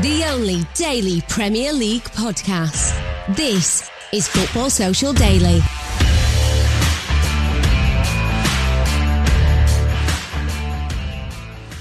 The only daily Premier League podcast. This is Football Social Daily.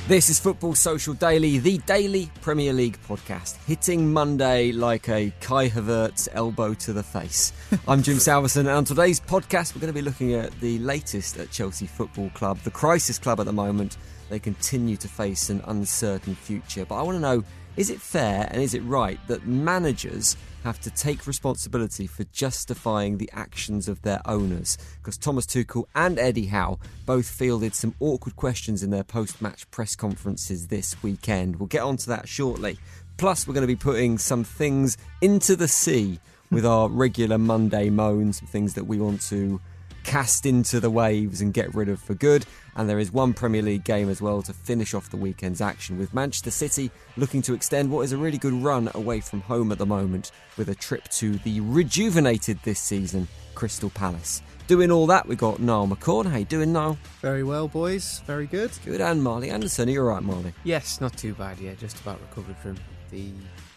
This is Football Social Daily, the daily Premier League podcast, hitting Monday like a Kai Havertz elbow to the face. I'm Jim Salverson, and on today's podcast, we're going to be looking at the latest at Chelsea Football Club, the crisis club at the moment. They continue to face an uncertain future, but I want to know is it fair and is it right that managers have to take responsibility for justifying the actions of their owners? Because Thomas Tuchel and Eddie Howe both fielded some awkward questions in their post match press conferences this weekend. We'll get onto that shortly. Plus, we're going to be putting some things into the sea with our regular Monday moans, some things that we want to cast into the waves and get rid of for good. And there is one Premier League game as well to finish off the weekend's action, with Manchester City looking to extend what is a really good run away from home at the moment with a trip to the rejuvenated this season Crystal Palace. Doing all that, we got Niall McCorn. How you doing, Niall? Very well, boys. Very good. Good. And Marley Anderson. Are you all right, Marley? Yes, not too bad. Yeah, just about recovered from the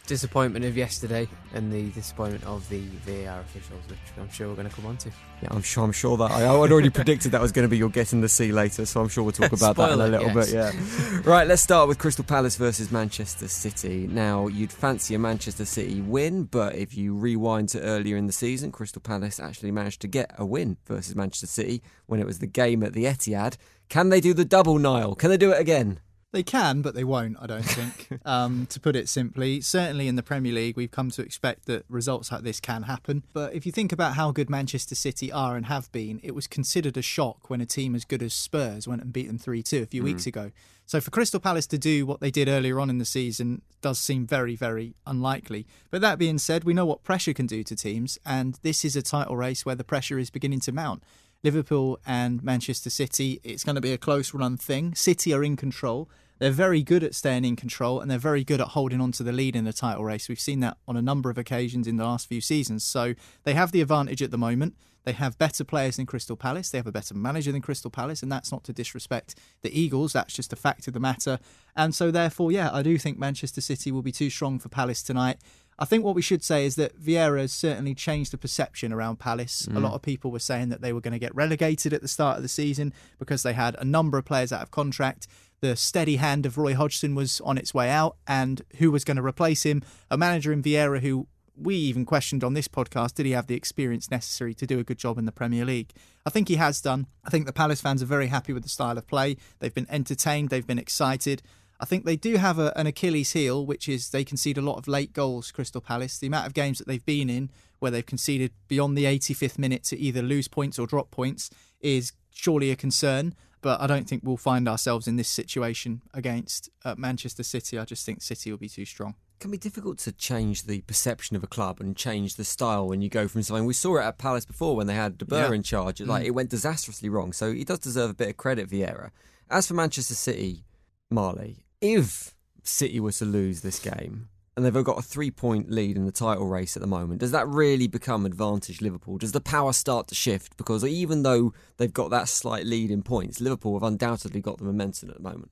disappointment of yesterday and the disappointment of the VAR officials, which I'm sure we're going to come on to. Yeah, I'm sure. I'm sure that I, I had already predicted that was going to be your get in the sea later, so I'm sure we'll talk about that in a little yes. bit. Yeah. right. Let's start with Crystal Palace versus Manchester City. Now, you'd fancy a Manchester City win, but if you rewind to earlier in the season, Crystal Palace actually managed to get a win versus Manchester City when it was the game at the Etihad. Can they do the double, Niall? Can they do it again? They can, but they won't, I don't think. um, to put it simply, certainly in the Premier League, we've come to expect that results like this can happen. But if you think about how good Manchester City are and have been, it was considered a shock when a team as good as Spurs went and beat them 3 2 a few mm. weeks ago. So for Crystal Palace to do what they did earlier on in the season does seem very, very unlikely. But that being said, we know what pressure can do to teams, and this is a title race where the pressure is beginning to mount. Liverpool and Manchester City, it's going to be a close run thing. City are in control. They're very good at staying in control and they're very good at holding on to the lead in the title race. We've seen that on a number of occasions in the last few seasons. So they have the advantage at the moment. They have better players than Crystal Palace. They have a better manager than Crystal Palace, and that's not to disrespect the Eagles. That's just a fact of the matter. And so, therefore, yeah, I do think Manchester City will be too strong for Palace tonight. I think what we should say is that Vieira has certainly changed the perception around Palace. Mm. A lot of people were saying that they were going to get relegated at the start of the season because they had a number of players out of contract the steady hand of Roy Hodgson was on its way out, and who was going to replace him? A manager in Vieira who we even questioned on this podcast did he have the experience necessary to do a good job in the Premier League? I think he has done. I think the Palace fans are very happy with the style of play. They've been entertained, they've been excited. I think they do have a, an Achilles heel, which is they concede a lot of late goals, Crystal Palace. The amount of games that they've been in where they've conceded beyond the 85th minute to either lose points or drop points is surely a concern but I don't think we'll find ourselves in this situation against uh, Manchester City. I just think City will be too strong. It can be difficult to change the perception of a club and change the style when you go from something. We saw it at Palace before when they had De Boer yeah. in charge. Like mm. it went disastrously wrong. So he does deserve a bit of credit, Vieira. As for Manchester City, Marley, if City were to lose this game, and they've got a three point lead in the title race at the moment. Does that really become advantage Liverpool? Does the power start to shift? Because even though they've got that slight lead in points, Liverpool have undoubtedly got the momentum at the moment.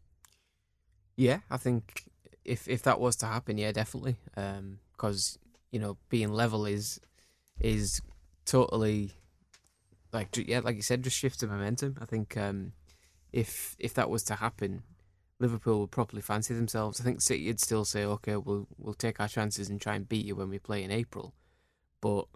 Yeah, I think if if that was to happen, yeah, definitely. Because um, you know, being level is is totally like yeah, like you said, just shift the momentum. I think um, if if that was to happen, Liverpool would properly fancy themselves. I think City would still say, okay, we'll we'll take our chances and try and beat you when we play in April. But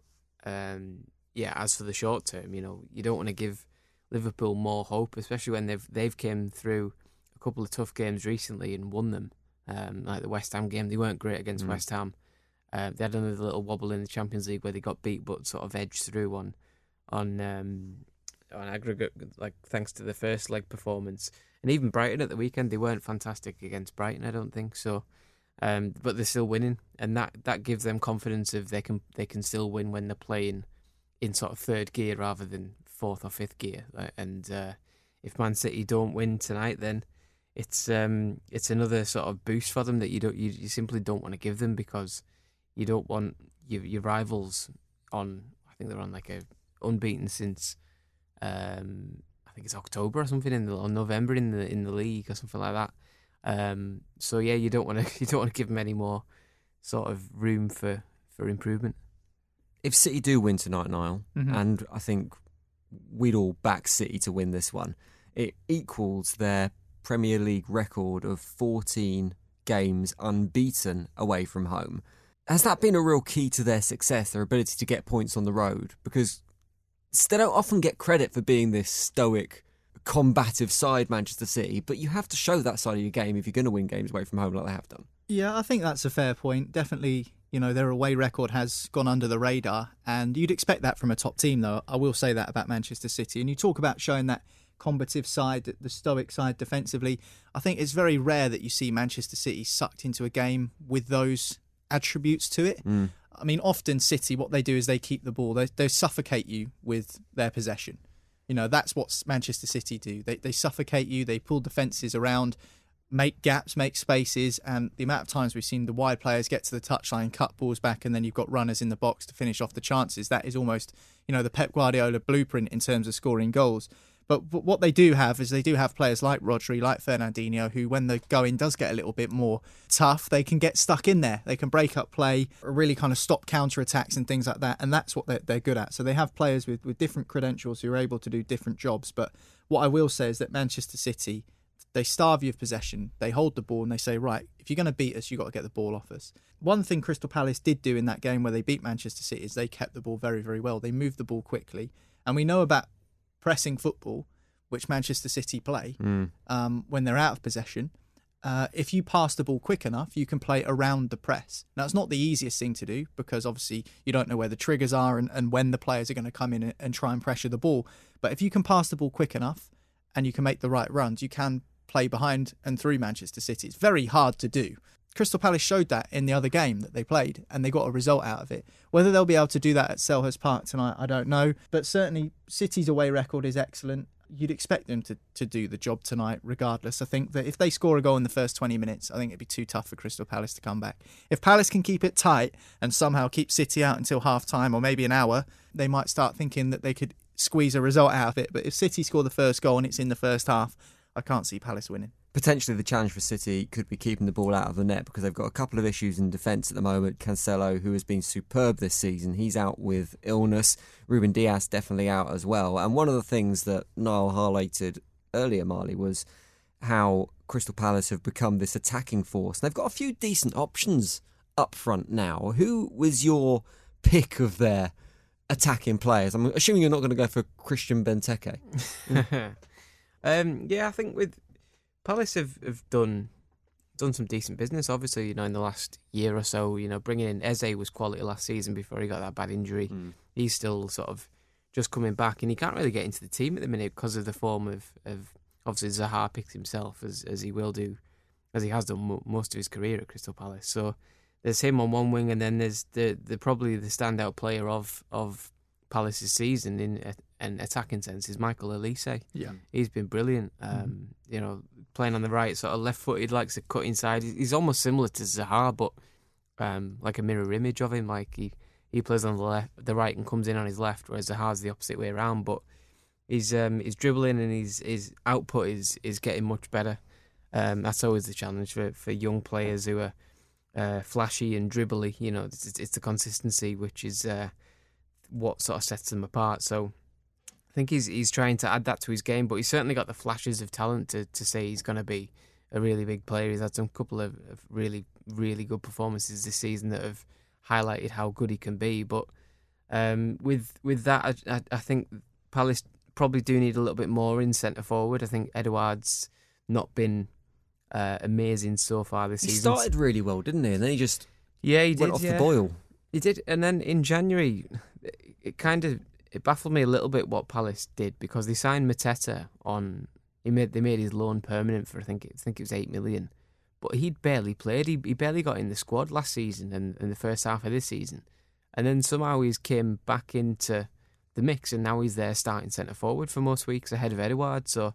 um, yeah, as for the short term, you know, you don't want to give Liverpool more hope, especially when they've they've came through a couple of tough games recently and won them. Um, like the West Ham game, they weren't great against Mm. West Ham. Uh, they had another little wobble in the Champions League where they got beat, but sort of edged through on on um, on aggregate, like thanks to the first leg performance. And even Brighton at the weekend, they weren't fantastic against Brighton. I don't think so. Um, but they're still winning, and that, that gives them confidence of they can they can still win when they're playing in sort of third gear rather than fourth or fifth gear. Uh, And uh, if Man City don't win tonight, then it's um, it's another sort of boost for them that you don't you, you simply don't want to give them because you don't want your your rivals on. I think they're on like a unbeaten since um, think it's October or something in the or November in the in the league or something like that. Um, so yeah, you don't want to you don't want to give them any more sort of room for for improvement. If City do win tonight, Niall, Mhm. and I think we'd all back City to win this one, it equals their Premier League record of 14 games unbeaten away from home. Has that been a real key to their success, their ability to get points on the road? Because they don't often get credit for being this stoic, combative side, Manchester City, but you have to show that side of your game if you're going to win games away from home like they have done. Yeah, I think that's a fair point. Definitely, you know, their away record has gone under the radar, and you'd expect that from a top team, though. I will say that about Manchester City. And you talk about showing that combative side, the stoic side defensively. I think it's very rare that you see Manchester City sucked into a game with those attributes to it. Mm. I mean, often City, what they do is they keep the ball, they, they suffocate you with their possession. You know, that's what Manchester City do. They, they suffocate you, they pull defences around, make gaps, make spaces, and the amount of times we've seen the wide players get to the touchline, cut balls back, and then you've got runners in the box to finish off the chances. That is almost, you know, the Pep Guardiola blueprint in terms of scoring goals. But, but what they do have is they do have players like Rodri, like Fernandinho, who, when the going does get a little bit more tough, they can get stuck in there. They can break up play, really kind of stop counter attacks and things like that. And that's what they're, they're good at. So they have players with, with different credentials who are able to do different jobs. But what I will say is that Manchester City, they starve you of possession. They hold the ball and they say, right, if you're going to beat us, you've got to get the ball off us. One thing Crystal Palace did do in that game where they beat Manchester City is they kept the ball very, very well. They moved the ball quickly. And we know about pressing football, which Manchester City play um, when they're out of possession. Uh, if you pass the ball quick enough, you can play around the press. Now, it's not the easiest thing to do because obviously you don't know where the triggers are and, and when the players are going to come in and, and try and pressure the ball. But if you can pass the ball quick enough and you can make the right runs, you can play behind and through Manchester City. It's very hard to do. Crystal Palace showed that in the other game that they played, and they got a result out of it. Whether they'll be able to do that at Selhurst Park tonight, I don't know. But certainly, City's away record is excellent. You'd expect them to, to do the job tonight, regardless. I think that if they score a goal in the first 20 minutes, I think it'd be too tough for Crystal Palace to come back. If Palace can keep it tight and somehow keep City out until half time or maybe an hour, they might start thinking that they could squeeze a result out of it. But if City score the first goal and it's in the first half, I can't see Palace winning. Potentially the challenge for City could be keeping the ball out of the net because they've got a couple of issues in defence at the moment. Cancelo, who has been superb this season, he's out with illness. Ruben Dias definitely out as well. And one of the things that Niall highlighted earlier, Marley, was how Crystal Palace have become this attacking force. They've got a few decent options up front now. Who was your pick of their attacking players? I'm assuming you're not going to go for Christian Benteke. um, yeah, I think with Palace have, have done done some decent business. Obviously, you know, in the last year or so, you know, bringing in Eze was quality last season before he got that bad injury. Hmm. He's still sort of just coming back, and he can't really get into the team at the minute because of the form of, of obviously Zaha picked himself as as he will do, as he has done mo- most of his career at Crystal Palace. So there's him on one wing, and then there's the the probably the standout player of of Palace's season in a, an attacking sense is Michael Olise. Yeah. He's been brilliant. Um, You know, playing on the right, sort of left-footed, likes to cut inside. He's almost similar to Zaha, but um, like a mirror image of him. Like he, he plays on the left, the right, and comes in on his left, whereas Zaha's the opposite way around. But his um, his dribbling and his his output is is getting much better. Um, that's always the challenge for, for young players who are uh, flashy and dribbly. You know, it's, it's the consistency which is uh, what sort of sets them apart. So think he's he's trying to add that to his game, but he's certainly got the flashes of talent to, to say he's going to be a really big player. He's had some couple of, of really really good performances this season that have highlighted how good he can be. But um, with with that, I, I, think Palace probably do need a little bit more in centre forward. I think Edouard's not been uh, amazing so far this he season. He started really well, didn't he? And then he just yeah he went did, off yeah. the boil. He did, and then in January, it kind of it baffled me a little bit what Palace did because they signed Mateta on. He made they made his loan permanent for I think I think it was eight million, but he'd barely played. He, he barely got in the squad last season and in the first half of this season, and then somehow he's came back into the mix, and now he's there starting centre forward for most weeks ahead of Edouard. So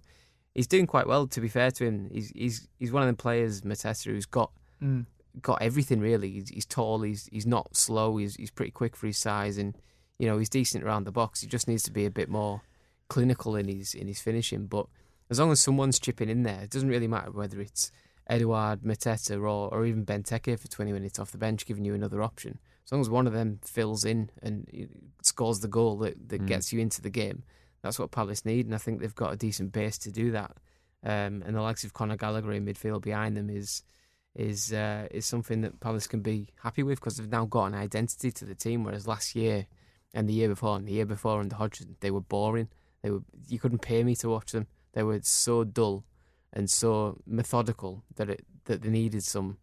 he's doing quite well. To be fair to him, he's he's he's one of the players Mateta who's got Mm. got everything really. He's, he's tall. He's he's not slow. He's he's pretty quick for his size, and you know he's decent around the box. He just needs to be a bit more clinical in his in his finishing. But as long as someone's chipping in there, it doesn't really matter whether it's Edouard, Mateta, or or even Benteke for twenty minutes off the bench, giving you another option. As long as one of them fills in and scores the goal that, that Mm. gets you into the game, that's what Palace need, and I think they've got a decent base to do that. Um, and the likes of Conor Gallagher in midfield behind them is is uh, is something that Palace can be happy with because they've now got an identity to the team. Whereas last year and the year before and the year before under Hodgson, they were boring. They were you couldn't pay me to watch them. They were so dull and so methodical that it that they needed some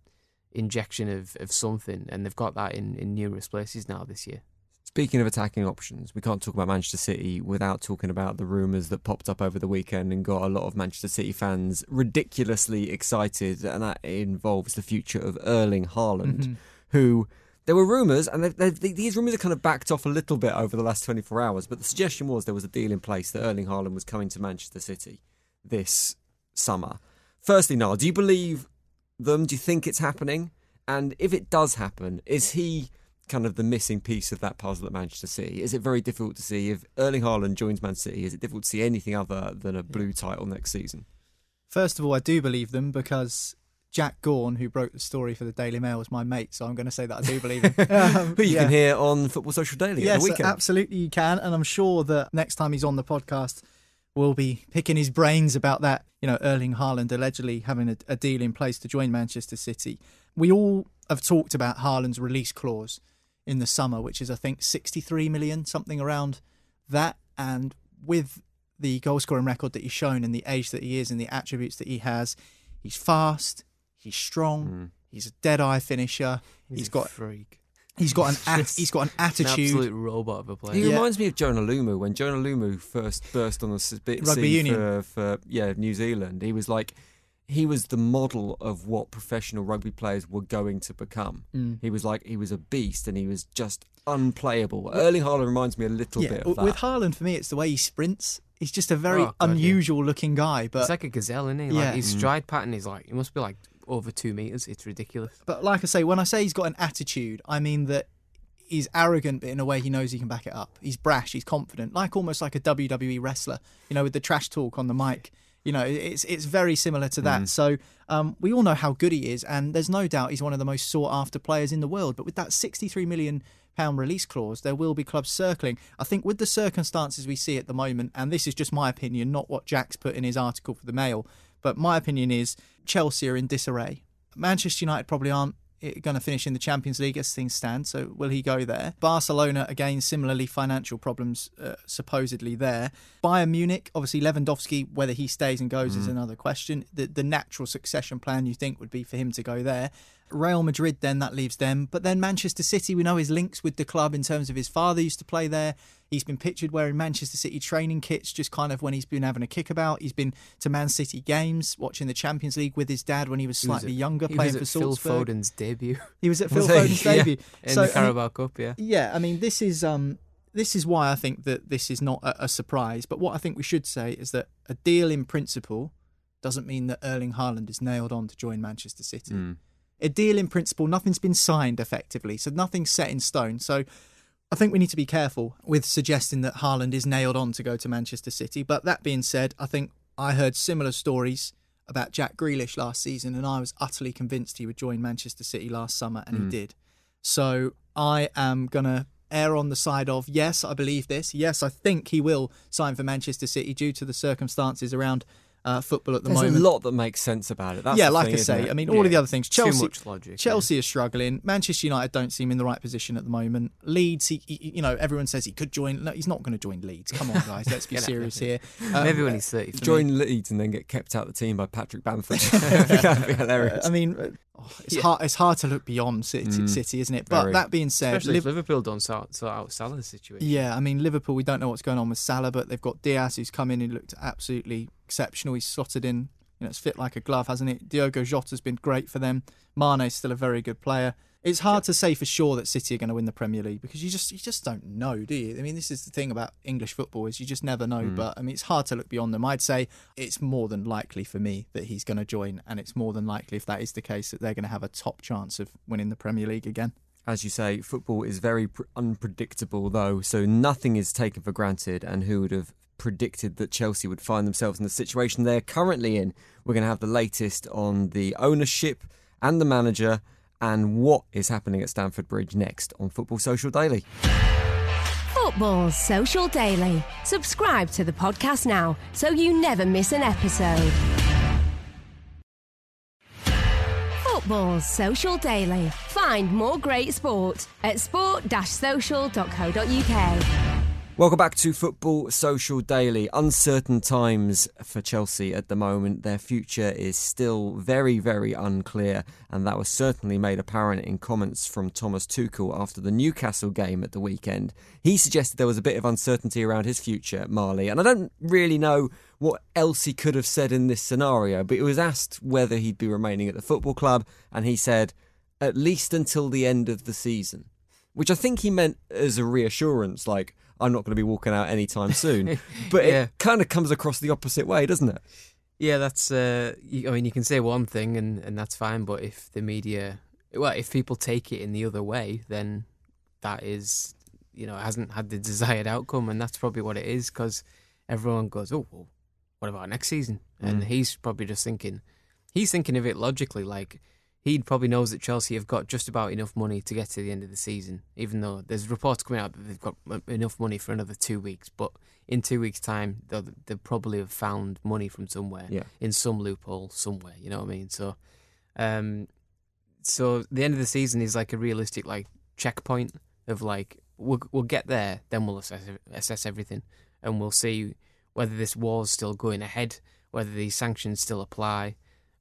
injection of, of something, and they've got that in, in numerous places now this year. Speaking of attacking options, we can't talk about Manchester City without talking about the rumours that popped up over the weekend and got a lot of Manchester City fans ridiculously excited, and that involves the future of Erling Haaland, Mhm. who there were rumours, and they've, they've, these rumours are kind of backed off a little bit over the last 24 hours, but the suggestion was there was a deal in place that Erling Haaland was coming to Manchester City this summer. Firstly, Niall, do you believe them? Do you think it's happening? And if it does happen, is he kind of the missing piece of that puzzle at Manchester City? Is it very difficult to see if Erling Haaland joins Man City? Is it difficult to see anything other than a blue title next season? First of all, I do believe them because Jack Gaughan, who broke the story for the Daily Mail, was my mate, so I'm going to say that I do believe him. Um, Who you yeah. can hear on Football Social Daily Yes, the weekend. absolutely you can, and I'm sure that next time he's on the podcast, we'll be picking his brains about that. You know, Erling Haaland allegedly having a, a deal in place to join Manchester City. We all have talked about Haaland's release clause in the summer, which is I think 63 million, something around that, and with the goal scoring record that he's shown and the age that he is and the attributes that he has, he's fast, he's strong, he's a dead eye finisher. He's, he's a got freak. he's got an at, he's got an An attitude. absolute robot of a player. He Yeah. reminds me of Jonah Lomu when Jonah Lomu first burst on the bit Rugby scene union. for, for yeah New Zealand. He was like he was the model of what professional rugby players were going to become. Mm. He was like he was a beast and he was just unplayable. Erling Haaland reminds me a little yeah, bit of that. with Haaland for me, it's the way he sprints. He's just a very Oh, God, yeah. unusual looking guy, but it's like a gazelle, isn't he? Yeah. Like his Mm. stride pattern is like it must be like over two meters. It's ridiculous. but like I say, when I say he's got an attitude, I mean that he's arrogant, but in a way he knows he can back it up. He's brash, he's confident, like almost like a WWE wrestler, you know, with the trash talk on the mic. You know, it's it's very similar to that. So um, we all know how good he is, and there's no doubt he's one of the most sought after players in the world. But with that 63 million pound release clause, there will be clubs circling. I think with the circumstances we see at the moment, and this is just my opinion, not what Jack's put in his article for the Mail, but my opinion is Chelsea are in disarray. Manchester United probably aren't going to finish in the Champions League as things stand. So will he go there? Barcelona again, similarly financial problems uh, supposedly there. Bayern Munich, obviously Lewandowski, whether he stays and goes is another question. The the natural succession plan you think would be for him to go there. Real Madrid, then that leaves them. But then Manchester City, we know his links with the club in terms of his father used to play there. He's been pictured wearing Manchester City training kits just kind of when he's been having a kickabout. He's been to Man City games, watching the Champions League with his dad when he was He was slightly at- younger, He playing was for at Phil Salzburg. Foden's debut He was at Phil? Foden's Yeah. debut. in So, I the mean, Carabao Cup. Yeah, yeah, I mean, this is um, this is why I think that this is not a, a surprise. But what I think we should say is that a deal in principle doesn't mean that Erling Haaland is nailed on to join Manchester City. Mm. A deal in principle, nothing's been signed effectively, so nothing's set in stone. So I think we need to be careful with suggesting that Haaland is nailed on to go to Manchester City. But that being said, I think I heard similar stories about Jack Grealish last season, and I was utterly convinced he would join Manchester City last summer, and he hmm. did. So I am going to err on the side of yes, I believe this. Yes, I think he will sign for Manchester City due to the circumstances around uh, football at the There's moment. a lot that makes sense about it. That's yeah, like thing, I say, it? I mean, all of the other things. Too Chelsea, much logic, yeah. Chelsea is struggling. Manchester United don't seem in the right position at the moment. Leeds, he, he- you know, everyone says he could join. No, he's not going to join Leeds. Come on, guys, let's be serious here. Um, Maybe when he's 30. join Leeds and then get kept out of the team by Patrick Bamford. That'd be hilarious. I mean, oh, it's Yeah. hard. It's hard to look beyond City, Mm. City isn't it? But Very. that being said, Especially Liv- if Liverpool don't sort, sort out Salah's situation. Yeah, I mean Liverpool. We don't know what's going on with Salah, but they've got Diaz who's come in and looked absolutely exceptional. He's slotted in. You know, it's fit like a glove, hasn't it? Diogo Jota's been great for them. Mane's still a very good player. It's hard to say for sure that City are going to win the Premier League because you just you just don't know, do you? I mean, this is the thing about English football is you just never know. Mm. But I mean, it's hard to look beyond them. I'd say it's more than likely for me that he's going to join, and it's more than likely if that is the case that they're going to have a top chance of winning the Premier League again. As you say, football is very pr- unpredictable, though, so nothing is taken for granted. And who would have predicted that Chelsea would find themselves in the situation they're currently in? We're going to have the latest on the ownership and the manager and what is happening at Stamford Bridge next on Football Social Daily. Football Social Daily. Subscribe to the podcast now so you never miss an episode. Football Social Daily. Find more great sport at sport-social.co.uk. Welcome back to Football Social Daily. Uncertain times for Chelsea at the moment. Their future is still very, very unclear, and that was certainly made apparent in comments from Thomas Tuchel after the Newcastle game at the weekend. He suggested there was a bit of uncertainty around his future Marley, and I don't really know what else he could have said in this scenario, but he was asked whether he'd be remaining at the football club, and he said, at least until the end of the season which I think he meant as a reassurance, like I'm not going to be walking out anytime soon. But Yeah. it kind of comes across the opposite way, doesn't it? Yeah, that's. Uh, I mean, you can say one thing and, and that's fine, but if the media, well, if people take it in the other way, then that is, you know, hasn't had the desired outcome, and that's probably what it is because everyone goes, oh, well, what about next season? And Mm. he's probably just thinking, he's thinking of it logically, like he probably knows that Chelsea have got just about enough money to get to the end of the season, even though there's reports coming out that they've got enough money for another two weeks. But in two weeks' time, they'll, they'll probably have found money from somewhere Yeah. in some loophole somewhere. You know what I mean? So, um, so the end of the season is like a realistic like checkpoint of like we'll we'll get there, then we'll assess assess everything, and we'll see whether this war's still going ahead, whether these sanctions still apply,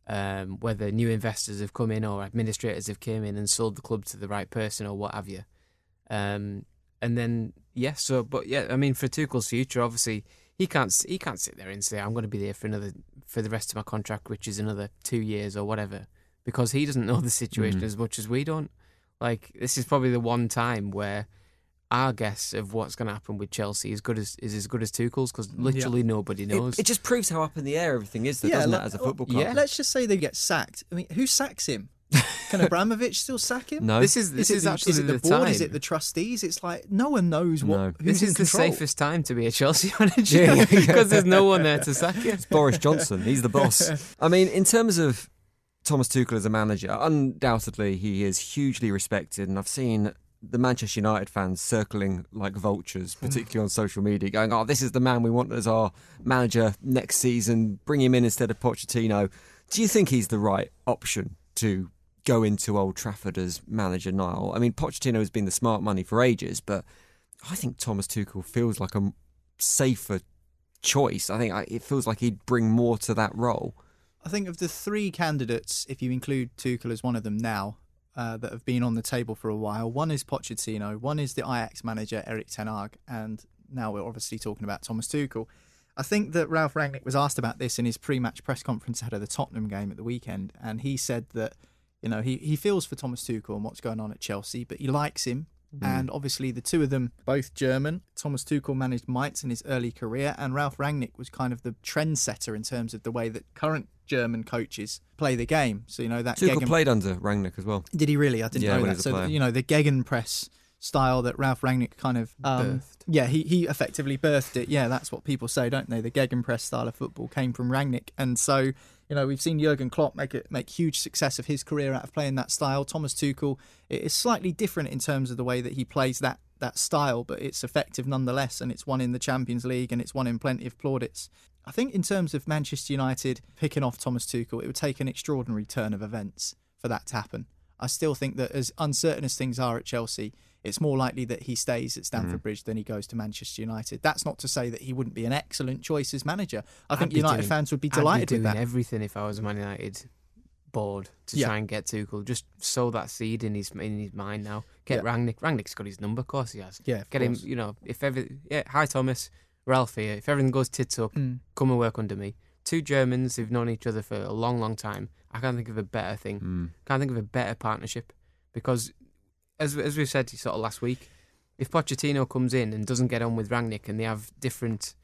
um, whether new investors have come in or administrators have came in and sold the club to the right person or what have you. Um, and then yeah, so but yeah, I mean for Tuchel's future, obviously he can't he can't sit there and say I'm going to be there for another for the rest of my contract, which is another two years or whatever, because he doesn't know the situation Mhm. as much as we don't. Like this is probably the one time where our guess of what's going to happen with Chelsea is good as is as good as Tuchel's because literally nobody knows. It, it just proves how up in the air everything is, though, doesn't like- it, as a football club? yeah. Let's just say they get sacked. I mean, who sacks him? Can Abramovich still sack him? No. this is this is, is, it the, actually is it the, the, board? time. Is it the trustees? It's like no one knows what. No. Who's this in is the control. safest time to be a Chelsea manager Yeah, yeah, yeah. because there's no one there to sack you. Boris Johnson, he's the boss. I mean, in terms of Thomas Tuchel as a manager, undoubtedly he is hugely respected, and I've seen the Manchester United fans circling like vultures, hmm. particularly on social media, going, "Oh, this is the man we want as our manager next season. Bring him in instead of Pochettino." Do you think he's the right option to go into Old Trafford as manager, Niall? I mean, Pochettino has been the smart money for ages, but I think Thomas Tuchel feels like a safer choice. I think I- it feels like he'd bring more to that role. I think of the three candidates, if you include Tuchel as one of them now, uh, that have been on the table for a while. One is Pochettino, one is the Ajax manager Erik Ten Hag, and now we're obviously talking about Thomas Tuchel. I think that Ralf Rangnick was asked about this in his pre-match press conference ahead of the Tottenham game at the weekend, and he said that you know he, he feels for Thomas Tuchel and what's going on at Chelsea, but he likes him. And obviously, the two of them both German. Thomas Tuchel managed Mainz in his early career, and Ralf Rangnick was kind of the trendsetter in terms of the way that current German coaches play the game. So you know that Tuchel Gegen- played under Rangnick as well. did he really? I didn't Yeah, know that. So player. you know the Gegenpress style that Ralf Rangnick kind of um, Birthed. Yeah, he he effectively birthed it. Yeah, that's what people say, don't they? The Gegenpress style of football came from Rangnick, and so you know we've seen Jurgen Klopp make it make huge success of his career out of playing that style. Thomas Tuchel it is slightly different in terms of the way that he plays that that style, but it's effective nonetheless, and it's won in the Champions League and it's won in plenty of plaudits. I think in terms of Manchester United picking off Thomas Tuchel, it would take an extraordinary turn of events for that to happen. I still think that as uncertain as things are at Chelsea, it's more likely that he stays at Stamford Bridge than he goes to Manchester United. That's not to say that he wouldn't be an excellent choice as manager. I think I'd be United doing- fans would be I'd be delighted with that. everything if I was a Man United board to Yeah. try and get Tuchel. Just sow that seed in his in his mind now. Get Yeah. Rangnick. Rangnick's got his number, of course he has. Yeah, Get him. You know, if every yeah. Hi Thomas, Ralph here. If everything goes tits up, Mm. come and work under me. Two Germans who've known each other for a long, long time. I can't think of a better thing. Mm. Can't think of a better partnership because, as as we said sort of last week, if Pochettino comes in and doesn't get on with Rangnick and they have different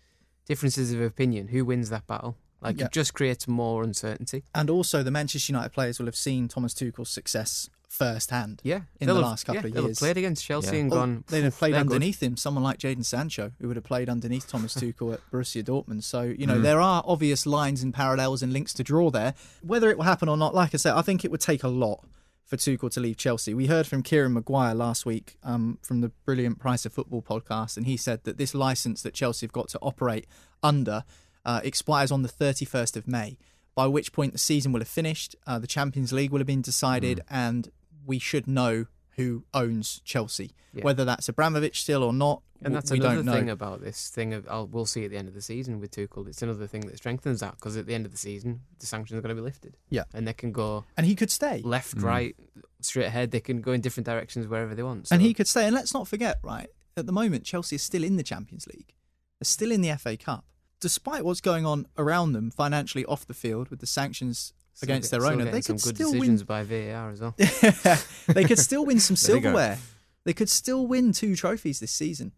differences of opinion, who wins that battle? Like Yeah. it just creates more uncertainty. And also, the Manchester United players will have seen Thomas Tuchel's success firsthand. Yeah, In they'll the have- last couple yeah, of they'll years. played against Chelsea Yeah. and Or gone. they'd have played they're good. underneath him, someone like Jadon Sancho, who would have played underneath Thomas Tuchel at Borussia Dortmund. So, you Mm. know, there are obvious lines and parallels and links to draw there. Whether it will happen or not, like I said, I think it would take a lot for Tuchel to leave Chelsea. We heard from Kieran Maguire last week um, from the Brilliant Price of Football podcast, and he said that this license that Chelsea have got to operate under uh, expires on the 31st of May, by which point the season will have finished, uh, the Champions League will have been decided, Mm. and we should know who owns Chelsea. Yeah. Whether that's Abramovich still or not, And that's we another don't know. thing about this thing. Of, I'll, we'll see at the end of the season with Tuchel. It's another thing that strengthens that because at the end of the season, the sanctions are going to be lifted. Yeah. and they can go and he could stay. left, mm. right, straight ahead. They can go in different directions wherever they want. And he could stay. And let's not forget, right, at the moment, Chelsea is still in the Champions League. They're still in the FA Cup. Despite what's going on around them financially off the field with the sanctions still against get- their owner, they could still decisions win. by VAR as well. they could still win some There you go. silverware. They could still win two trophies this season.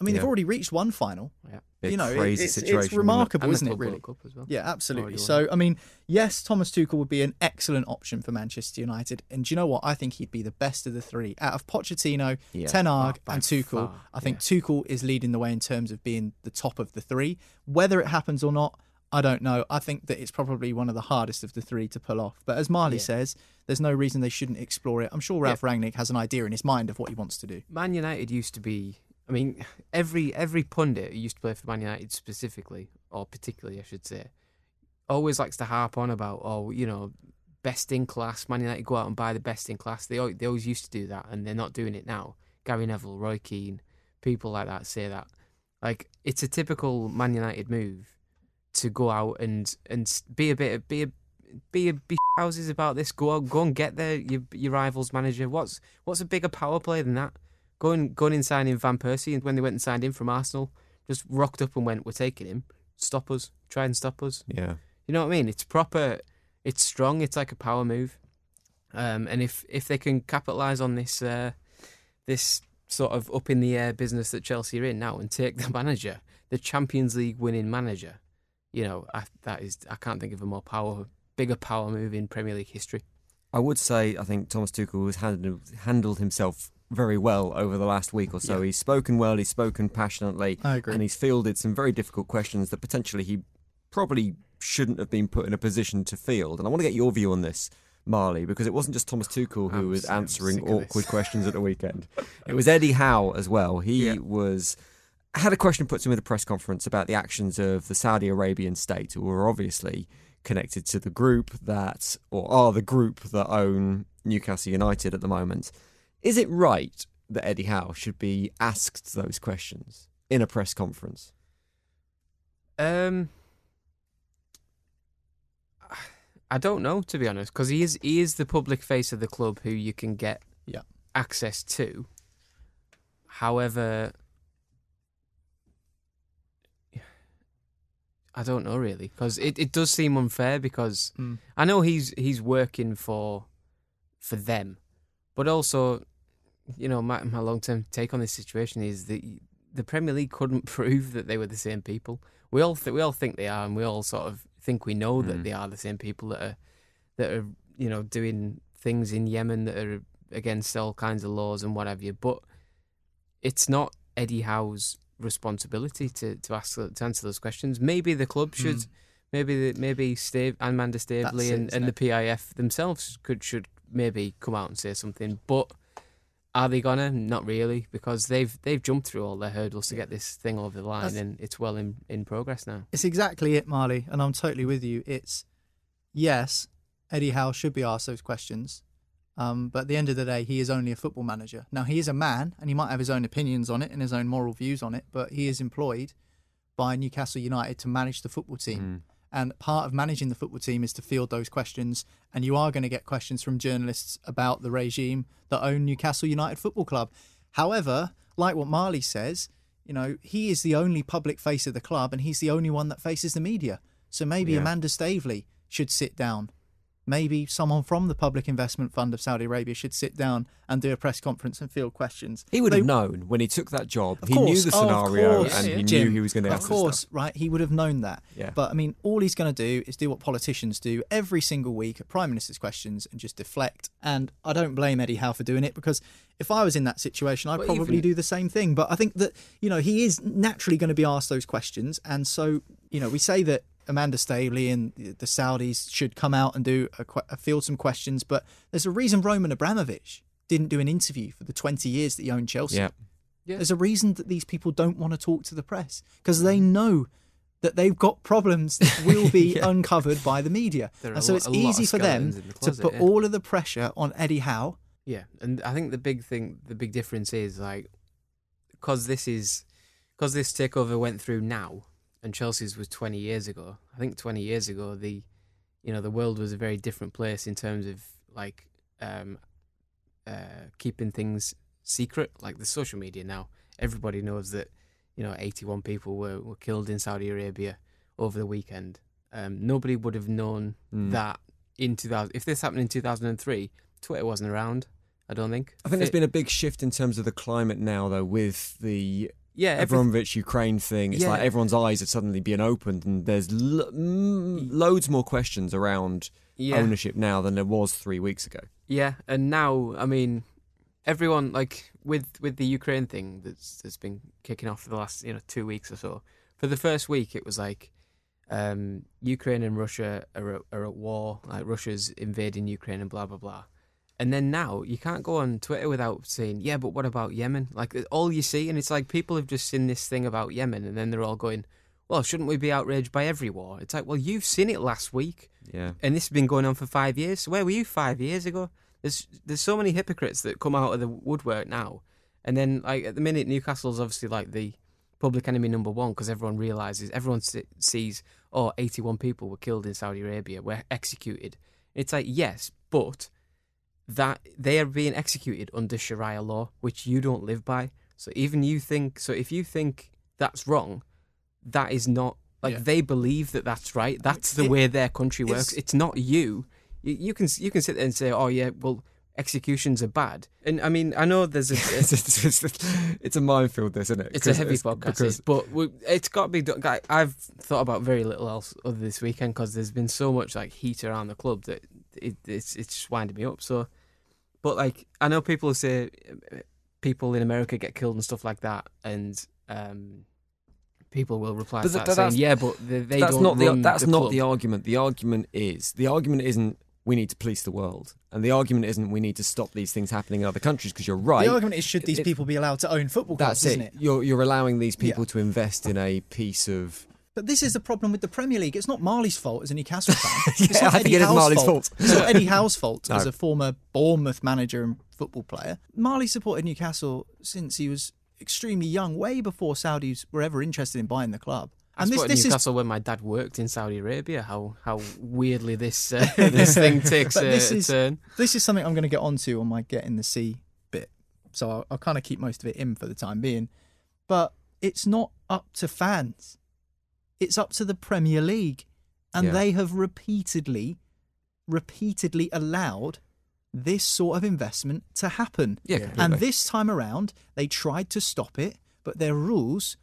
I mean, they've already reached one final. Yeah. Bit you know, crazy it's, situation. it's remarkable, isn't it? Really? Cup as well. Yeah, absolutely. Won. So, I mean, yes, Thomas Tuchel would be an excellent option for Manchester United. And do you know what? I think he'd be the best of the three. Out of Pochettino, Yeah. Ten Hag, Oh, and Tuchel, far, I think Tuchel is leading the way in terms of being the top of the three. Whether it happens or not, I don't know. I think that it's probably one of the hardest of the three to pull off. But as Marley Yeah. says, there's no reason they shouldn't explore it. I'm sure Ralf Rangnick has an idea in his mind of what he wants to do. Man United used to be. I mean, every every pundit who used to play for Man United specifically, or particularly, I should say, always likes to harp on about, oh, you know, best in class. Man United go out and buy the best in class. They they always used to do that, and they're not doing it now. Gary Neville, Roy Keane, people like that say that. Like it's a typical Man United move to go out and and be a bit of be a be a be houses about this. Go out, go and get their your, your rivals manager. What's what's a bigger power play than that? Going going and signing Van Persie, and when they went and signed him from Arsenal, just rocked up and went, "We're taking him. Stop us. Try and stop us." Yeah. You know what I mean? It's proper. It's strong. It's like a power move. Um, and if if they can capitalize on this uh, this sort of up in the air business that Chelsea are in now and take the manager, the Champions League winning manager, you know, I, that is I can't think of a more power, bigger power move in Premier League history. I would say I think Thomas Tuchel has handled, handled himself very well over the last week or so. Yeah. He's spoken well, he's spoken passionately, I agree. and he's fielded some very difficult questions that potentially he probably shouldn't have been put in a position to field. And I want to get your view on this, Marley, because it wasn't just Thomas Tuchel who I'm was answering awkward questions at the weekend. It was Eddie Howe as well. He Yeah. was had a question put to him at a press conference about the actions of the Saudi Arabian state, who are obviously connected to the group that, or are the group that own Newcastle United at the moment. Is it right that Eddie Howe should be asked those questions in a press conference? Um, I don't know to be honest, because he is he is the public face of the club who you can get Yeah. access to. However, I don't know really because it, it does seem unfair because Mm. I know he's he's working for for them, but also, you know, my my long term take on this situation is that the Premier League couldn't prove that they were the same people. We all th- we all think they are, and we all sort of think we know that Mm. they are the same people that are that are you know doing things in Yemen that are against all kinds of laws and what have you. But it's not Eddie Howe's responsibility to to ask to answer those questions. Maybe the club should. Mm. Maybe the, maybe Stave, Amanda Staveley it, and, and the? PIF themselves could should maybe come out and say something. But Are they gonna? Not really, because they've they've jumped through all their hurdles to get this thing over the line, That's- and it's well in, in progress now. It's exactly it, Marley, and I'm totally with you. It's yes, Eddie Howe should be asked those questions, um, but at the end of the day, he is only a football manager. Now he is a man, and he might have his own opinions on it and his own moral views on it, but he is employed by Newcastle United to manage the football team. And part of managing the football team is to field those questions. And you are going to get questions from journalists about the regime that own Newcastle United Football Club. However, like what Marley says, you know, he is the only public face of the club and he's the only one that faces the media. So maybe Yeah. Amanda Staveley should sit down. Maybe someone from the Public Investment Fund of Saudi Arabia should sit down and do a press conference and field questions. He would They- have known when he took that job. He knew the scenario course, and he Jim, knew he was going to Of ask course, right? He would have known that. Yeah. But I mean, all he's going to do is do what politicians do every single week at Prime Minister's questions and just deflect. And I don't blame Eddie Howe for doing it because if I was in that situation, I'd probably even- do the same thing. But I think that you know he is naturally going to be asked those questions, and so you know we say that. Amanda Staveley and the Saudis should come out and do a, que- field some questions, but there's a reason Roman Abramovich didn't do an interview for the 20 years that he owned Chelsea. Yeah. Yeah. There's a reason that these people don't want to talk to the press because mm. they know that they've got problems that will be Yeah. uncovered by the media. There And so lot- it's a lot of easy for them skeletons in the to put yeah. all of the pressure on Eddie Howe. Yeah, and I think the big thing, the big difference is like, because this is, because this takeover went through now, and Chelsea's was twenty years ago. I think twenty years ago, the, you know, the world was a very different place in terms of like, um, uh, keeping things secret. Like the social media now, everybody knows that, you know, eighty-one people were were killed in Saudi Arabia over the weekend. Um, nobody would have known Mm. that in two thousand. If this happened in two thousand and three, Twitter wasn't around. I don't think. I think there's Fi- been a big shift in terms of the climate now, though, with the yeah, every, Abramovich Ukraine thing. It's Yeah. like everyone's eyes are suddenly being opened, and there's lo- mm, loads more questions around yeah, ownership now than there was three weeks ago. yeah, and now I mean, everyone like with with the Ukraine thing that's that's been kicking off for the last you know two weeks or so. For the first week, it was like um, Ukraine and Russia are at, are at war. Like Russia's invading Ukraine and blah blah blah. And then now you can't go on Twitter without saying, "Yeah, but what about Yemen?" Like uh, all you see, and it's like people have just seen this thing about Yemen, and then they're all going, "Well, shouldn't we be outraged by every war?" It's like, well, you've seen it last week. Yeah. and this has been going on for five years. So where were you five years ago? There's there's so many hypocrites that come out of the woodwork now, and then like at the minute Newcastle's obviously like the public enemy number one because everyone realizes everyone sees oh 81 people were killed in Saudi Arabia were executed. It's like yes, but that they are being executed under Sharia law, which you don't live by. So even you think so if you think that's wrong, that is not like Yeah. they believe that that's right. That's the It- way their country works. It's not you. you. You can you can sit there and say, "Oh yeah, well, executions are bad." And I mean, I know there's a it's, it's, it's, it's a minefield, this, isn't it? it's a heavy podcast, Because but we, it's got to be done. I've thought about very little else other this weekend because there's been so much like heat around the club that it, it's it's just winding me up. So, but like I know people say uh, people in America get killed and stuff like that, and um, people will reply But to th- that saying, "Yeah, but they, they that's don't not the that's the not club." the argument. The argument is the argument isn't we need to police the world, and the argument isn't we need to stop these things happening in other countries because you're right. The argument is should these It- people be allowed to own football clubs, That's isn't it. it? You're you're allowing these people Yeah. to invest in a piece of. But this is the problem with the Premier League. It's not Marley's fault as a Newcastle fan. Yeah, it's not I think Eddie it is Howe's Marley's fault. It's not Eddie Howe's fault No. as a former Bournemouth manager and football player. Marley supported Newcastle since he was extremely young, way before Saudis were ever interested in buying the club. I And this, supported this is Newcastle when my dad worked in Saudi Arabia. How how weirdly this uh, this thing takes But a, this is- turn. this is something I'm going to get onto on my get in the sea bit. So I'll, I'll kind of keep most of it in for the time being. But it's not up to fans. It's up to the Premier League. And Yeah. they have repeatedly, repeatedly allowed this sort of investment to happen. Yeah, And this time around, they tried to stop it, but their rules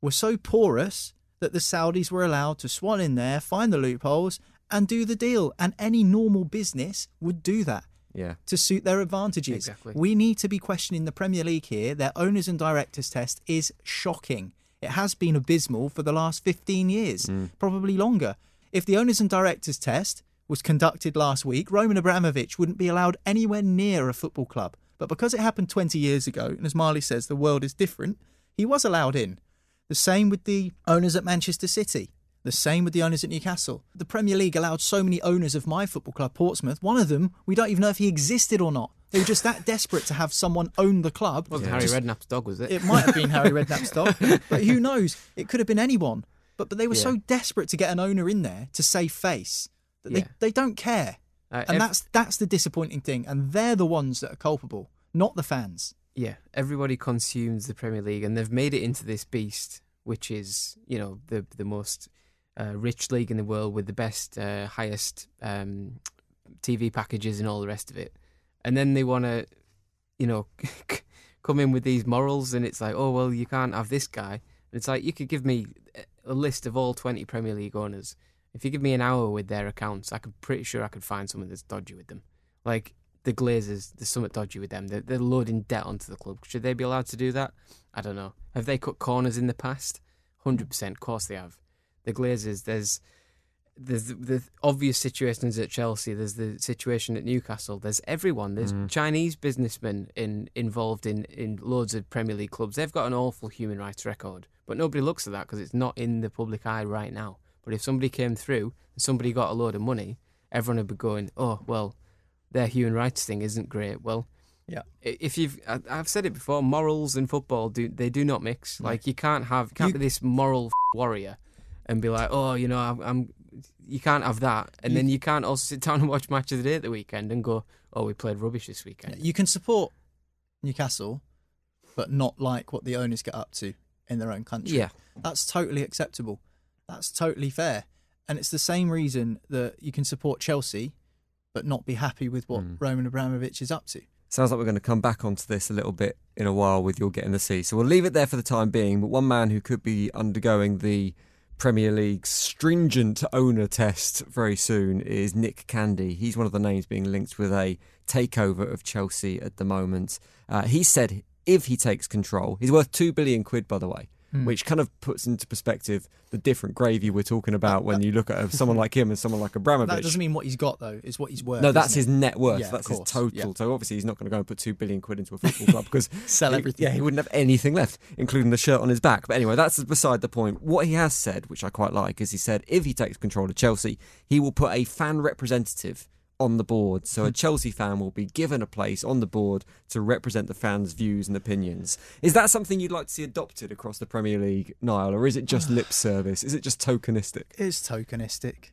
were so porous that the Saudis were allowed to swan in there, find the loopholes, and do the deal. And any normal business would do that Yeah. to suit their advantages. Exactly. We need to be questioning the Premier League here. Their owners and directors test is shocking. It has been abysmal for the last 15 years, Mm. probably longer. If the owners and directors test was conducted last week, Roman Abramovich wouldn't be allowed anywhere near a football club. But because it happened 20 years ago, and as Marley says, the world is different, he was allowed in. The same with the owners at Manchester City. The same with the owners at Newcastle. The Premier League allowed so many owners of my football club, Portsmouth. One of them, we don't even know if he existed or not. They were just that desperate to have someone own the club. Wasn't Harry Just- Redknapp's dog, was it? It might have been Harry Redknapp's dog, but who knows? It could have been anyone. But but they were so desperate to get an owner in there to save face that Yeah. they, they don't care. Uh, and ev- that's that's the disappointing thing. And they're the ones that are culpable, not the fans. yeah, everybody consumes the Premier League, and they've made it into this beast, which is you know the the most uh, rich league in the world with the best, uh, highest um, TV packages and all the rest of it. And then they want to, you know, come in with these morals, and it's like, oh well, you can't have this guy. And it's like you could give me a list of all twenty Premier League owners. If you give me an hour with their accounts, I can pretty sure I could find someone that's dodgy with them. Like the Glazers, there's something dodgy with them. They're, they're loading debt onto the club. Should they be allowed to do that? I don't know. Have they cut corners in the past? Hundred percent. Of course they have. The Glazers, there's there's the, obvious situations at Chelsea. There's the situation at Newcastle. There's everyone. There's mm. Chinese businessmen in involved in in loads of Premier League clubs. They've got an awful human rights record, but nobody looks at that because it's not in the public eye right now. But if somebody came through and somebody got a load of money, everyone would be going, "Oh well, their human rights thing isn't great." Well, Yeah. if you've, I've said it before, morals and football do they do not mix. Like you can't have, can't You- be this moral f- warrior and be like, "Oh, you know, I'm." I'm you can't have that, and then you can't also sit down and watch match of the day at the weekend and go, "Oh, we played rubbish this weekend." You can support Newcastle, but not like what the owners get up to in their own country. Yeah. That's totally acceptable. That's totally fair. And it's the same reason that you can support Chelsea, but not be happy with what hmm. Roman Abramovich is up to. Sounds like we're going to come back onto this a little bit in a while with your getting the sea. So we'll leave it there for the time being. But one man who could be undergoing the Premier League's stringent owner test very soon is Nick Candy. He's one of the names being linked with a takeover of Chelsea at the moment. Uh, he said if he takes control, he's worth two billion quid, by the way. Hmm. Which kind of puts into perspective the different gravy we're talking about when you look at someone like him and someone like Abramovich. That doesn't mean what he's got though. It's what he's worth. No, that's his it? net worth. Yeah, that's his total. yeah. So obviously he's not going to go and put two billion quid into a football club because Sell he- everything. Yeah, he wouldn't have anything left, including the shirt on his back. But anyway, that's beside the point. What he has said, which I quite like, is he said if he takes control of Chelsea, he will put a fan representative on the board. So Hmm. a Chelsea fan will be given a place on the board to represent the fans' views and opinions. Is that something you'd like to see adopted across the Premier League, Niall, or is it just lip service? Is it just tokenistic? It's tokenistic.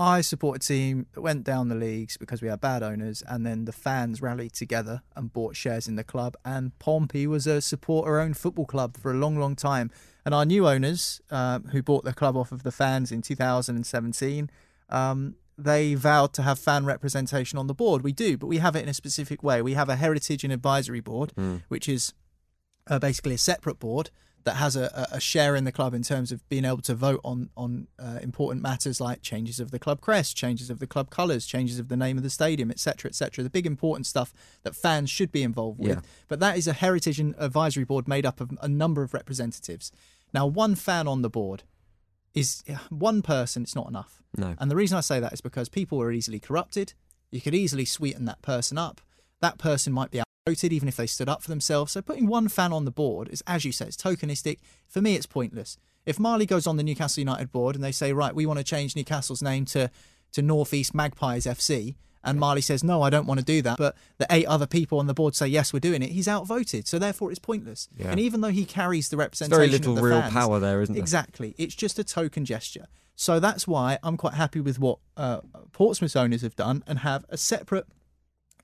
I support a team that went down the leagues because we had bad owners, and then the fans rallied together and bought shares in the club. And Pompey was a supporter-owned football club for a long, long time. And our new owners, um, who bought the club off of the fans in 2017, um, they vowed to have fan representation on the board. We do, but we have it in a specific way. We have a heritage and advisory board, which is uh, basically a separate board that has a, a a share in the club in terms of being able to vote on on uh, important matters like changes of the club crest, changes of the club colours, changes of the name of the stadium, etc., etc. The big important stuff that fans should be involved with. Yeah. But that is a heritage and advisory board made up of a number of representatives. Now, one fan on the board is one person. It's not enough. No. And the reason I say that is because people are easily corrupted. You could easily sweeten that person up. That person might be outvoted even if they stood up for themselves. So putting one fan on the board is, as you say, it's tokenistic. For me, it's pointless. If Marley goes on the Newcastle United board and they say, right, we want to change Newcastle's name to to North East Magpies FC, and Marley says, no, I don't want to do that, but the eight other people on the board say, yes, we're doing it, he's outvoted. So therefore, it's pointless. Yeah. And even though he carries the Very representation little of the real fans, power there, isn't there? Exactly. It's just a token gesture. So that's why I'm quite happy with what uh, Portsmouth owners have done and have a separate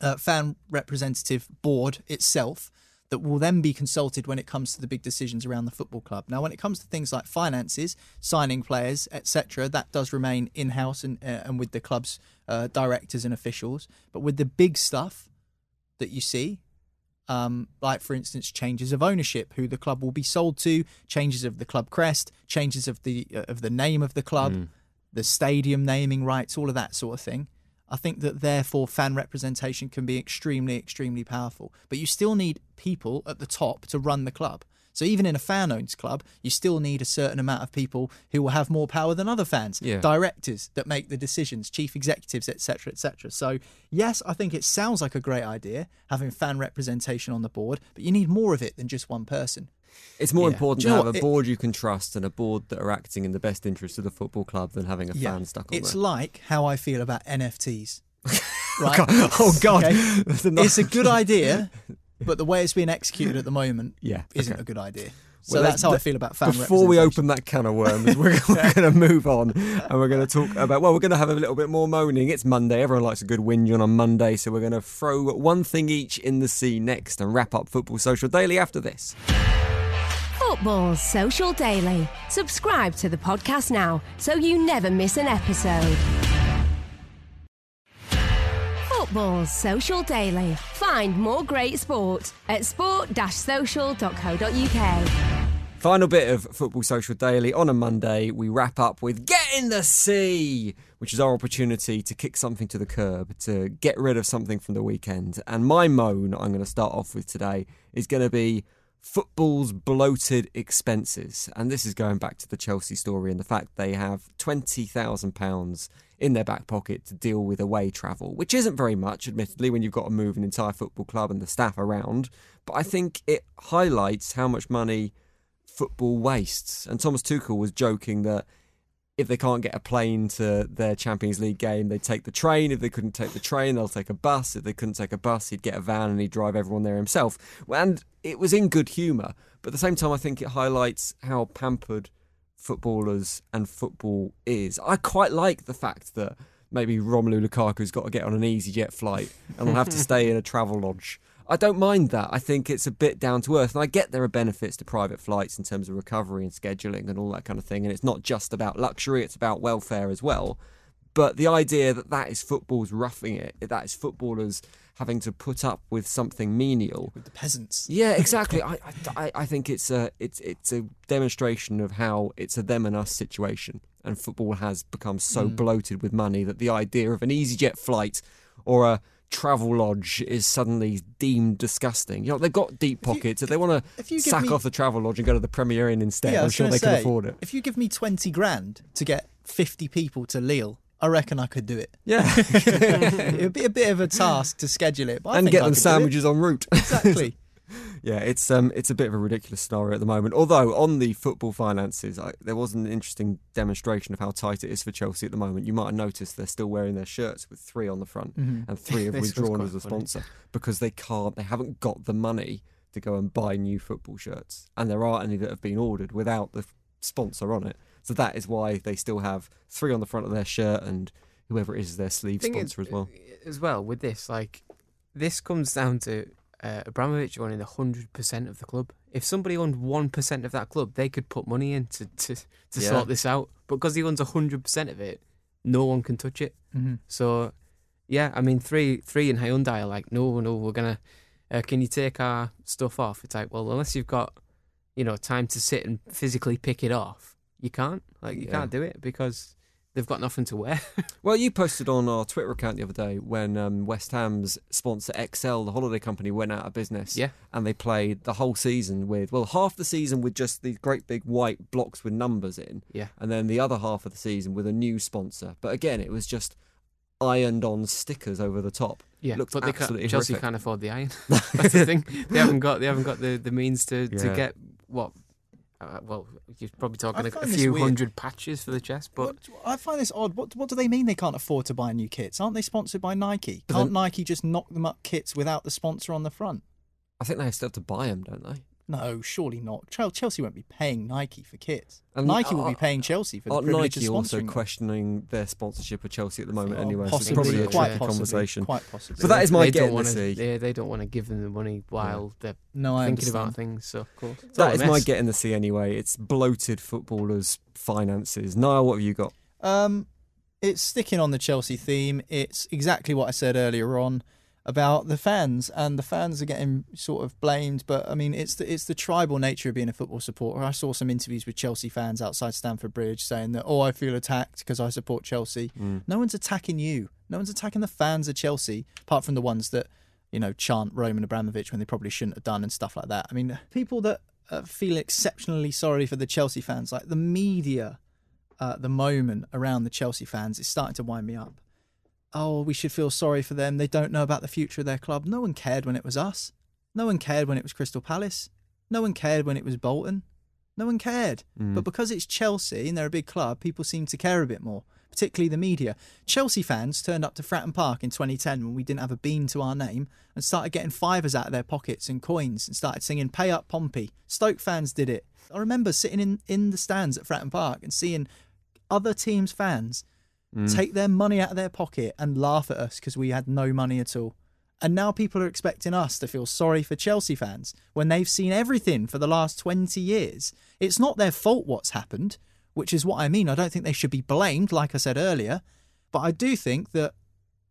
uh, fan representative board itself that will then be consulted when it comes to the big decisions around the football club. Now, when it comes to things like finances, signing players, etc., that does remain in house and uh, and with the club's uh, directors and officials. But with the big stuff that you see, um, like for instance changes of ownership, who the club will be sold to, changes of the club crest, changes of the uh, of the name of the club, the stadium naming rights, all of that sort of thing. I think that therefore fan representation can be extremely, extremely powerful. But you still need people at the top to run the club. So even in a fan owned club, you still need a certain amount of people who will have more power than other fans. Yeah. Directors that make the decisions, chief executives, etc., etc. So yes, I think it sounds like a great idea having fan representation on the board, but you need more of it than just one person. It's more Yeah. important Do to have what? a It- board you can trust and a board that are acting in the best interest of the football club than having a fan stuck on it's there. like how I feel about NFTs. right? oh God, oh, Okay? That's enough. it's a good idea, but the way it's being executed at the moment Yeah, isn't okay. a good idea. So Well, that's how I feel about fan Before we open that can of worms, we're, we're going to move on and we're going to talk about, well, we're going to have a little bit more moaning. It's Monday. Everyone likes a good whinge on a Monday. So we're going to throw one thing each in the sea next and wrap up Football Social Daily after this. Football's Social Daily. Subscribe to the podcast now so you never miss an episode. Football's Social Daily. Find more great sport at sport-social.co.uk. Final bit of Football Social Daily on a Monday. We wrap up with Get in the Sea, which is our opportunity to kick something to the curb, to get rid of something from the weekend. And my moan I'm going to start off with today is going to be football's bloated expenses. And this is going back to the Chelsea story and the fact they have £20,000 in their back pocket to deal with away travel, which isn't very much, admittedly, when you've got to move an entire football club and the staff around. But I think it highlights how much money football wastes. And Thomas Tuchel was joking that if they can't get a plane to their Champions League game, they take the train. If they couldn't take the train, they'll take a bus. If they couldn't take a bus, he'd get a van and he'd drive everyone there himself. And it was in good humour. But at the same time, I think it highlights how pampered footballers and football is. I quite like the fact that maybe Romelu Lukaku's got to get on an EasyJet flight and will have to stay in a Travelodge. I don't mind that. I think it's a bit down to earth. And I get there are benefits to private flights in terms of recovery and scheduling and all that kind of thing. And it's not just about luxury, it's about welfare as well. But the idea that that is football's roughing it, that is footballers having to put up with something menial, with the peasants. yeah, exactly. I, I, I think it's a it's it's a demonstration of how it's a them and us situation, and football has become so Mm. bloated with money that the idea of an EasyJet flight or a Travelodge is suddenly deemed disgusting. You know, they've got deep If you- pockets. If they want to sack me- off the travel lodge and go to the Premier Inn instead, Yeah, I'm sure they can afford it. If you give me 20 grand to get 50 people to Lille, I reckon I could do it. Yeah, it would be a bit of a task to schedule it, but I and think get I them could do it. sandwiches en route. Exactly. Yeah, it's um, it's a bit of a ridiculous scenario at the moment. Although on the football finances, I, there was an interesting demonstration of how tight it is for Chelsea at the moment. You might have noticed they're still wearing their shirts with three on the front, Mhm. and three have withdrawn as a funny. sponsor because they can't, they haven't got the money to go and buy new football shirts, and there aren't any that have been ordered without the sponsor on it. So that is why they still have three on the front of their shirt and whoever it is their sleeve sponsor as well. uh, As well with this, like this comes down to uh, Abramovich owning hundred percent of the club. If somebody owned one percent of that club, they could put money in to to, to Yeah. sort this out. But because he owns hundred percent of it, no one can touch it. Mhm. So, yeah, I mean, three three in Hyundai are like, no, no, we're gonna. Uh, can you take our stuff off? It's like, well, unless you've got, you know, time to sit and physically pick it off, you can't. Like, you Yeah. can't do it because they've got nothing to wear. Well, you posted on our Twitter account the other day when um, West Ham's sponsor XL, the holiday company, went out of business. Yeah. And they played the whole season with, well, half the season with just these great big white blocks with numbers in. Yeah. And then the other half of the season with a new sponsor. But again, it was just ironed on stickers over the top. Yeah, Looked but absolutely Chelsea horrific. can't afford the iron. That's the thing. They haven't got they haven't got the, the means to, Yeah. to get what. Uh, well, you're probably talking a, a few hundred patches for the chest, but What, I find this odd. What, what do they mean they can't afford to buy new kits? Aren't they sponsored by Nike? Can't then- Nike just knock them up kits without the sponsor on the front? I think they still have to buy them, don't they? No, surely not. Chelsea won't be paying Nike for kits. And Nike will be paying Chelsea for the Aren't privilege Nike of also them. questioning their sponsorship of Chelsea at the moment Oh, anyway? so it's possibly, probably a quite tricky possibly, conversation. Quite possibly. But that is my they get in the want sea. to. They, they don't want to give them the money while they're no, I thinking about things. So of course, It's all That a is my mess. get in the sea anyway. It's bloated footballers' finances. Niall, what have you got? Um, it's sticking on the Chelsea theme. It's exactly what I said earlier on about the fans, and the fans are getting sort of blamed. But I mean, it's the it's the tribal nature of being a football supporter. I saw some interviews with Chelsea fans outside Stamford Bridge saying that, oh, I feel attacked because I support Chelsea. No one's attacking you. No one's attacking the fans of Chelsea, apart from the ones that you know chant Roman Abramovich when they probably shouldn't have done and stuff like that. I mean, people that uh, feel exceptionally sorry for the Chelsea fans. Like the media, uh, the moment around the Chelsea fans is starting to wind me up. Oh, we should feel sorry for them. They don't know about the future of their club. No one cared when it was us. No one cared when it was Crystal Palace. No one cared when it was Bolton. No one cared. Mm. But because it's Chelsea and they're a big club, people seem to care a bit more, particularly the media. Chelsea fans turned up to Fratton Park in 2010 when we didn't have a bean to our name and started getting fivers out of their pockets and coins and started singing Pay Up Pompey. Stoke fans did it. I remember sitting in, in the stands at Fratton Park and seeing other teams' fans Mm. take their money out of their pocket and laugh at us because we had no money at all. And now people are expecting us to feel sorry for Chelsea fans when they've seen everything for the last 20 years. It's not their fault what's happened, which is what I mean. I don't think they should be blamed, like I said earlier. But I do think that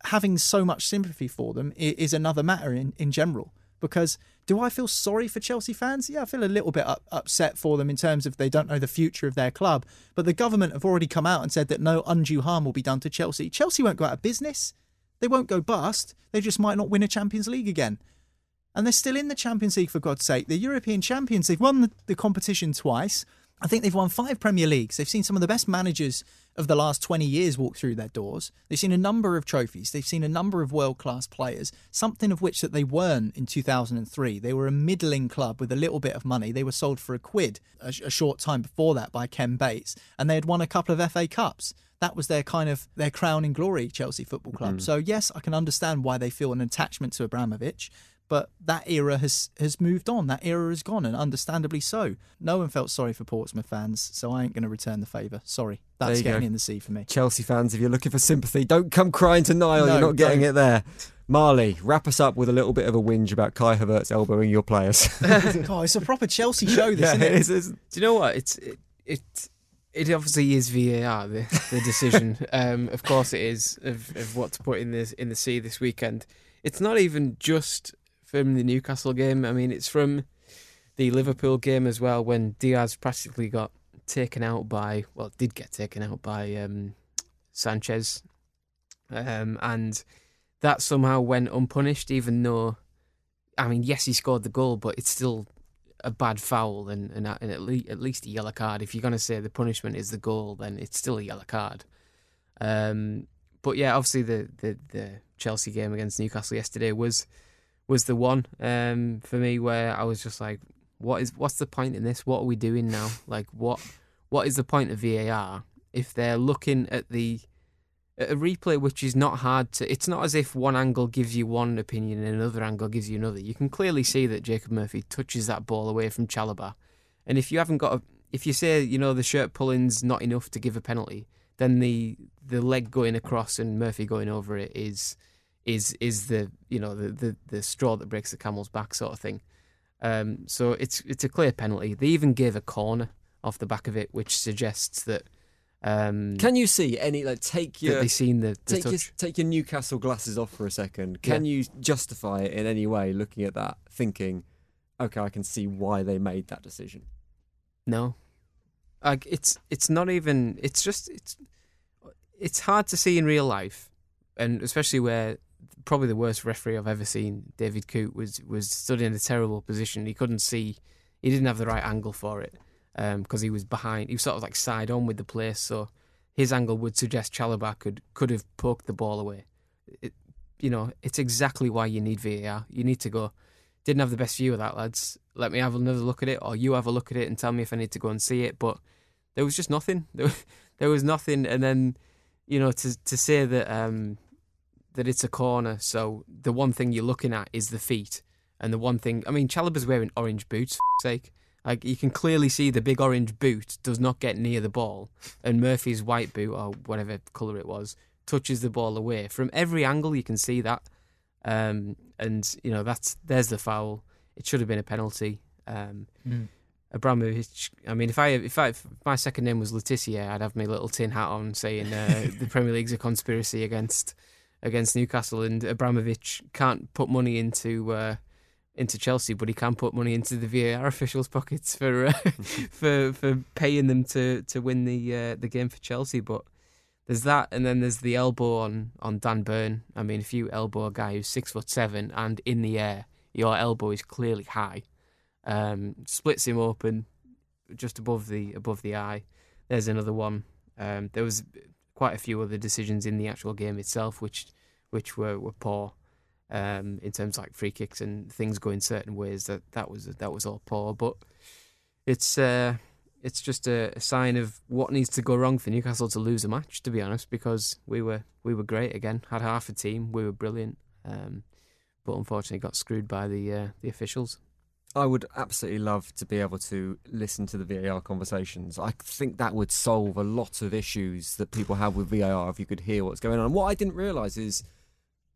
having so much sympathy for them is another matter in, in general. Because do I feel sorry for Chelsea fans? Yeah, I feel a little bit up, upset for them in terms of they don't know the future of their club. But the government have already come out and said that no undue harm will be done to Chelsea. Chelsea won't go out of business. They won't go bust. They just might not win a Champions League again. And they're still in the Champions League, for God's sake. They're European champions. They've won the, the competition twice. I think they've won five Premier Leagues. They've seen some of the best managers of the last 20 years walk through their doors. They've seen a number of trophies. They've seen a number of world class players, something of which that they weren't in 2003. They were a middling club with a little bit of money. They were sold for a quid a, a short time before that by Ken Bates, and they had won a couple of FA Cups. That was their kind of their crowning glory, Chelsea Football Club. Mm. So yes, I can understand why they feel an attachment to Abramovich, but that era has has moved on. That era is gone, and understandably so. No one felt sorry for Portsmouth fans, so I ain't going to return the favour. Sorry, that's you getting go. in the sea for me. Chelsea fans, if you're looking for sympathy, don't come crying to Niall. No, you're not getting don't. it there. Marley, wrap us up with a little bit of a whinge about Kai Havertz elbowing your players. God, it's a proper Chelsea show, this, yeah, isn't it it? is. it's- Do you know what? It's it it, it obviously is VAR the the decision. um, of course, it is of, of what to put in this in the sea this weekend. It's not even just from the Newcastle game. I mean, it's from the Liverpool game as well when Diaz practically got taken out by well, did get taken out by um, Sanchez, um, and that somehow went unpunished, even though. I mean, yes, he scored the goal, but it's still a bad foul and, and, and at, le- at least a yellow card. If you're going to say the punishment is the goal, then it's still a yellow card. Um, but yeah, obviously the, the, the Chelsea game against Newcastle yesterday was was the one um, for me where I was just like, what is what's the point in this? What are we doing now? Like what what is the point of VAR if they're looking at the at a replay which is not hard to it's not as if one angle gives you one opinion and another angle gives you another you can clearly see that jacob murphy touches that ball away from chalobah and if you haven't got a if you say you know the shirt pulling's not enough to give a penalty then the the leg going across and murphy going over it is is is the you know the the, the straw that breaks the camel's back sort of thing um, so it's it's a clear penalty they even gave a corner off the back of it which suggests that um, Can you see any like take your they seen the, the take your, touch. take your Newcastle glasses off for a second? Can you justify it in any way? Looking at that, thinking, okay, I can see why they made that decision. No, like it's it's not even. It's just it's it's hard to see in real life, and especially where probably the worst referee I've ever seen, David Coote, was was stood in a terrible position. He couldn't see. He didn't have the right angle for it because he was behind. He was sort of like side on with the place, so his angle would suggest Chalobah could could have poked the ball away. It, you know, it's exactly why you need VAR. You need to go. Didn't have the best view of that, lads. Let me have another look at it, or you have a look at it and tell me if I need to go and see it. But there was just nothing. There, there was nothing, and then you know to to say that um, that it's a corner. So the one thing you're looking at is the feet, and the one thing I mean, Chalobah's wearing orange boots. For sake, like you can clearly see the big orange boot does not get near the ball, and Murphy's white boot or whatever color it was touches the ball away from every angle. You can see that, um, and you know that's there's the foul. It should have been a penalty. Um, Abramovich. I mean, if I if I if my second name was Letitia, I'd have my little tin hat on saying uh, the Premier League's a conspiracy against against Newcastle, and Abramovich can't put money into uh, into Chelsea, but he can put money into the VAR officials' pockets for uh, for for paying them to to win the uh, the game for Chelsea. But there's that, and then there's the elbow on on Dan Burn. I mean, if you elbow a guy who's six foot seven and in the air, your elbow is clearly high. um, splits him open just above the above the eye. There's another one. Um, there was quite a few other decisions in the actual game itself, which which were, were poor um, in terms of like free kicks and things going certain ways. That that was that was all poor, but it's uh, it's just a, a, sign of what needs to go wrong for Newcastle to lose a match. To be honest, because we were we were great again, had half a team, we were brilliant, um, but unfortunately got screwed by the uh, the officials. I would absolutely love to be able to listen to the VAR conversations. I think that would solve a lot of issues that people have with VAR if you could hear what's going on. And what I didn't realise is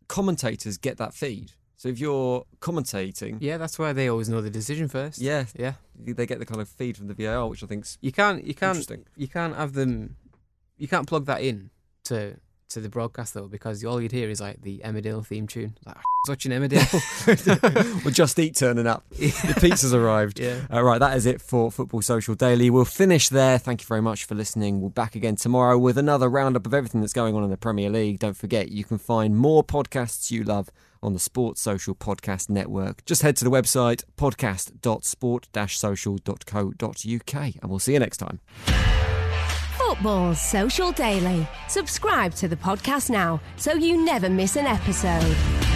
commentators get that feed. So if you're commentating, yeah, that's why they always know the decision first. Yeah, yeah, they get the kind of feed from the VAR, which I think's you can't you can't you can't have them you can't plug that in to to the broadcast though because all you'd hear is like the Emmerdale theme tune. Like watching Emmerdale. well, Just Eat turning up. The pizza's arrived. Yeah. Uh, right, that is it for Football Social Daily. We'll finish there. Thank you very much for listening. We'll back again tomorrow with another roundup of everything that's going on in the Premier League. Don't forget, you can find more podcasts you love on the Sports Social Podcast Network. Just head to the website podcast.sport-social.co.uk and we'll see you next time. Football Social Daily. Subscribe to the podcast now so you never miss an episode.